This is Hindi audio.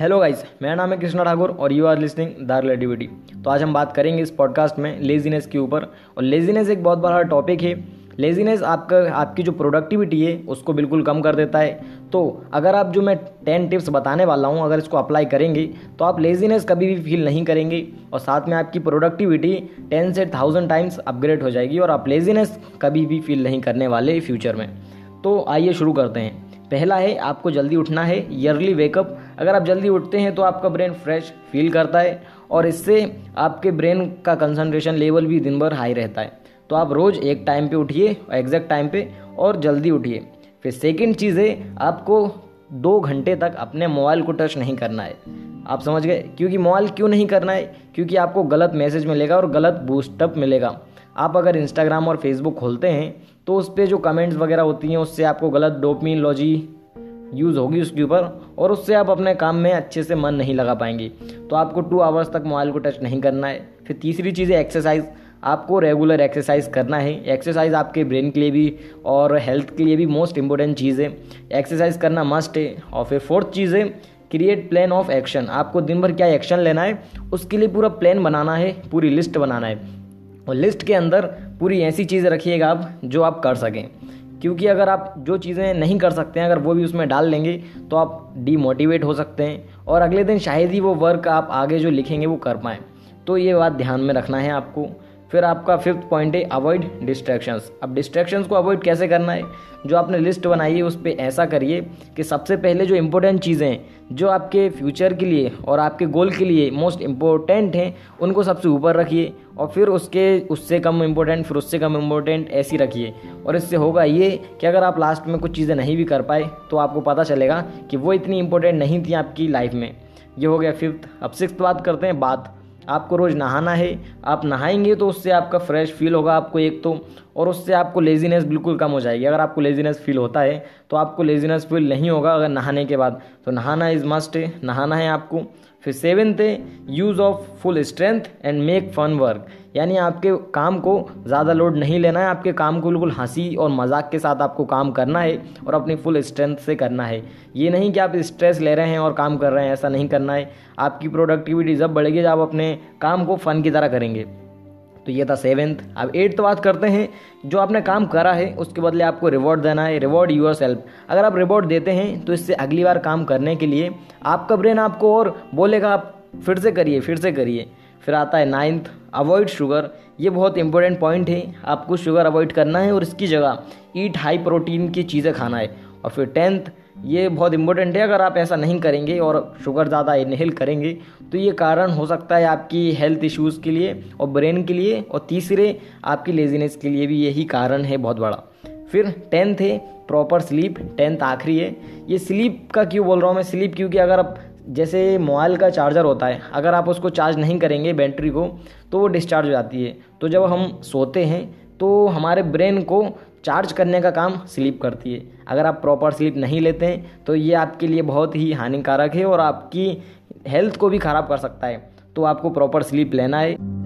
हेलो गाइस मेरा नाम है कृष्णा ठाकुर और you are listening the relativity तो आज हम बात करेंगे इस पॉडकास्ट में लेजीनेस के ऊपर। और लेजीनेस एक बहुत बड़ा टॉपिक है। लेजीनेस आपका, आपकी जो प्रोडक्टिविटी है, उसको बिल्कुल कम कर देता है। तो अगर आप जो मैं टेन टिप्स बताने वाला हूँ, अगर इसको अप्लाई करेंगे तो आप लेजीनेस कभी भी फील नहीं करेंगे। और साथ में आपकी प्रोडक्टिविटी टेन से थाउज़ेंड टाइम्स अपग्रेड हो जाएगी और आप लेजीनेस कभी भी फील नहीं करने वाले फ्यूचर में। तो आइए शुरू करते हैं। पहला है, आपको जल्दी उठना है। ईयरली वेकअप अगर आप जल्दी उठते हैं तो आपका ब्रेन फ्रेश फील करता है और इससे आपके ब्रेन का कंसंट्रेशन लेवल भी दिन भर हाई रहता है। तो आप रोज़ एक टाइम पे उठिए एग्जैक्ट टाइम पे, और जल्दी उठिए। फिर सेकंड चीज़ है, आपको दो घंटे तक अपने मोबाइल को टच नहीं करना है। आप समझ गए? क्योंकि मोबाइल क्यों नहीं करना है? क्योंकि आपको गलत मैसेज मिलेगा और गलत बूस्टअप मिलेगा। आप अगर इंस्टाग्राम और फेसबुक खोलते हैं तो उस पर जो कमेंट्स वगैरह होती हैं, उससे आपको गलत डोपमीन लॉजी यूज़ होगी उसके ऊपर, और उससे आप अपने काम में अच्छे से मन नहीं लगा पाएँगे। तो आपको टू आवर्स तक मोबाइल को टच नहीं करना है। फिर तीसरी चीज़ है एक्सरसाइज आपको रेगुलर एक्सरसाइज करना है। एक्सरसाइज आपके ब्रेन के लिए भी और हेल्थ के लिए भी मोस्ट इंपॉर्टेंट चीज़ है। एक्सरसाइज करना मस्ट है। और फिर फोर्थ चीज़ है क्रिएट प्लान ऑफ़ एक्शन आपको दिन भर क्या एक्शन लेना है, उसके लिए पूरा प्लान बनाना है, पूरी लिस्ट बनाना है। और लिस्ट के अंदर पूरी ऐसी चीज़ें रखिएगा आप जो आप कर सकें। क्योंकि अगर आप जो चीज़ें नहीं कर सकते हैं, अगर वो भी उसमें डाल लेंगे तो आप डीमोटिवेट हो सकते हैं और अगले दिन शायद ही वो वर्क आप आगे जो लिखेंगे वो कर पाएँ। तो ये बात ध्यान में रखना है आपको। फिर आपका फिफ्थ पॉइंट है अवॉइड डिस्ट्रैक्शंस अब डिस्ट्रैक्शंस को अवॉइड कैसे करना है? जो आपने लिस्ट बनाई है, उस पर ऐसा करिए कि सबसे पहले जो इंपॉर्टेंट चीज़ें हैं, जो आपके फ्यूचर के लिए और आपके गोल के लिए मोस्ट इम्पोर्टेंट हैं, उनको सबसे ऊपर रखिए और फिर उसके, उससे कम इम्पोर्टेंट फिर उससे कम इम्पोर्टेंट ऐसी रखिए। और इससे होगा ये कि अगर आप लास्ट में कुछ चीज़ें नहीं भी कर पाए तो आपको पता चलेगा कि वो इतनी इंपॉर्टेंट नहीं थी आपकी लाइफ में। ये हो गया फिफ्थ अब सिक्स बात करते हैं, बात आपको रोज़ नहाना है, आप नहाएँगे तो उससे आपका फ्रेश फील होगा। आपको एक तो और उससे आपको लेजीनेस बिल्कुल कम हो जाएगी। अगर आपको लेजीनेस फील होता है तो आपको लेजीनेस फील नहीं होगा अगर नहाने के बाद। तो नहाना इज़ मस्ट है, नहाना है आपको। फिर सेवेंथ है use of full strength and make fun work यानी आपके काम को ज़्यादा लोड नहीं लेना है, आपके काम को बिल्कुल हँसी और मज़ाक के साथ आपको काम करना है और अपनी फुल स्ट्रेंथ से करना है। ये नहीं कि आप स्ट्रेस ले रहे हैं और काम कर रहे हैं, ऐसा नहीं करना है। आपकी प्रोडक्टिविटी जब बढ़ेगी, जब आप अपने काम को फ़न की तरह करेंगे। तो ये था सेवेंथ अब एट्थ बात करते हैं। जो आपने काम करा है, उसके बदले आपको रिवॉर्ड देना है। रिवॉर्ड यूर सेल्फ अगर आप रिवॉर्ड देते हैं तो इससे अगली बार काम करने के लिए आपका ब्रेन आपको और बोलेगा, आप फिर से करिए, फिर से करिए। फिर आता है नाइन्थ अवॉइड शुगर ये बहुत इंपॉर्टेंट पॉइंट है। आपको शुगर अवॉइड करना है और इसकी जगह ईट हाई प्रोटीन की चीज़ें खाना है। और फिर टेंथ, ये बहुत इंपॉर्टेंट है, अगर आप ऐसा नहीं करेंगे और शुगर ज़्यादा इनहेल करेंगे तो ये कारण हो सकता है आपकी हेल्थ इश्यूज़ के लिए और ब्रेन के लिए और तीसरे, आपकी लेजीनेस के लिए भी यही कारण है बहुत बड़ा। फिर टेंथ है प्रॉपर स्लीप टेंथ आखिरी है। ये स्लीप का क्यों बोल रहा हूँ मैं? स्लीप क्योंकि अगर आप, जैसे मोबाइल का चार्जर होता है, अगर आप उसको चार्ज नहीं करेंगे बैटरी को तो वो डिस्चार्ज हो जाती है। तो जब हम सोते हैं तो हमारे ब्रेन को चार्ज करने का काम स्लीप करती है। अगर आप प्रॉपर स्लीप नहीं लेते हैं तो ये आपके लिए बहुत ही हानिकारक है और आपकी हेल्थ को भी ख़राब कर सकता है। तो आपको प्रॉपर स्लीप लेना है।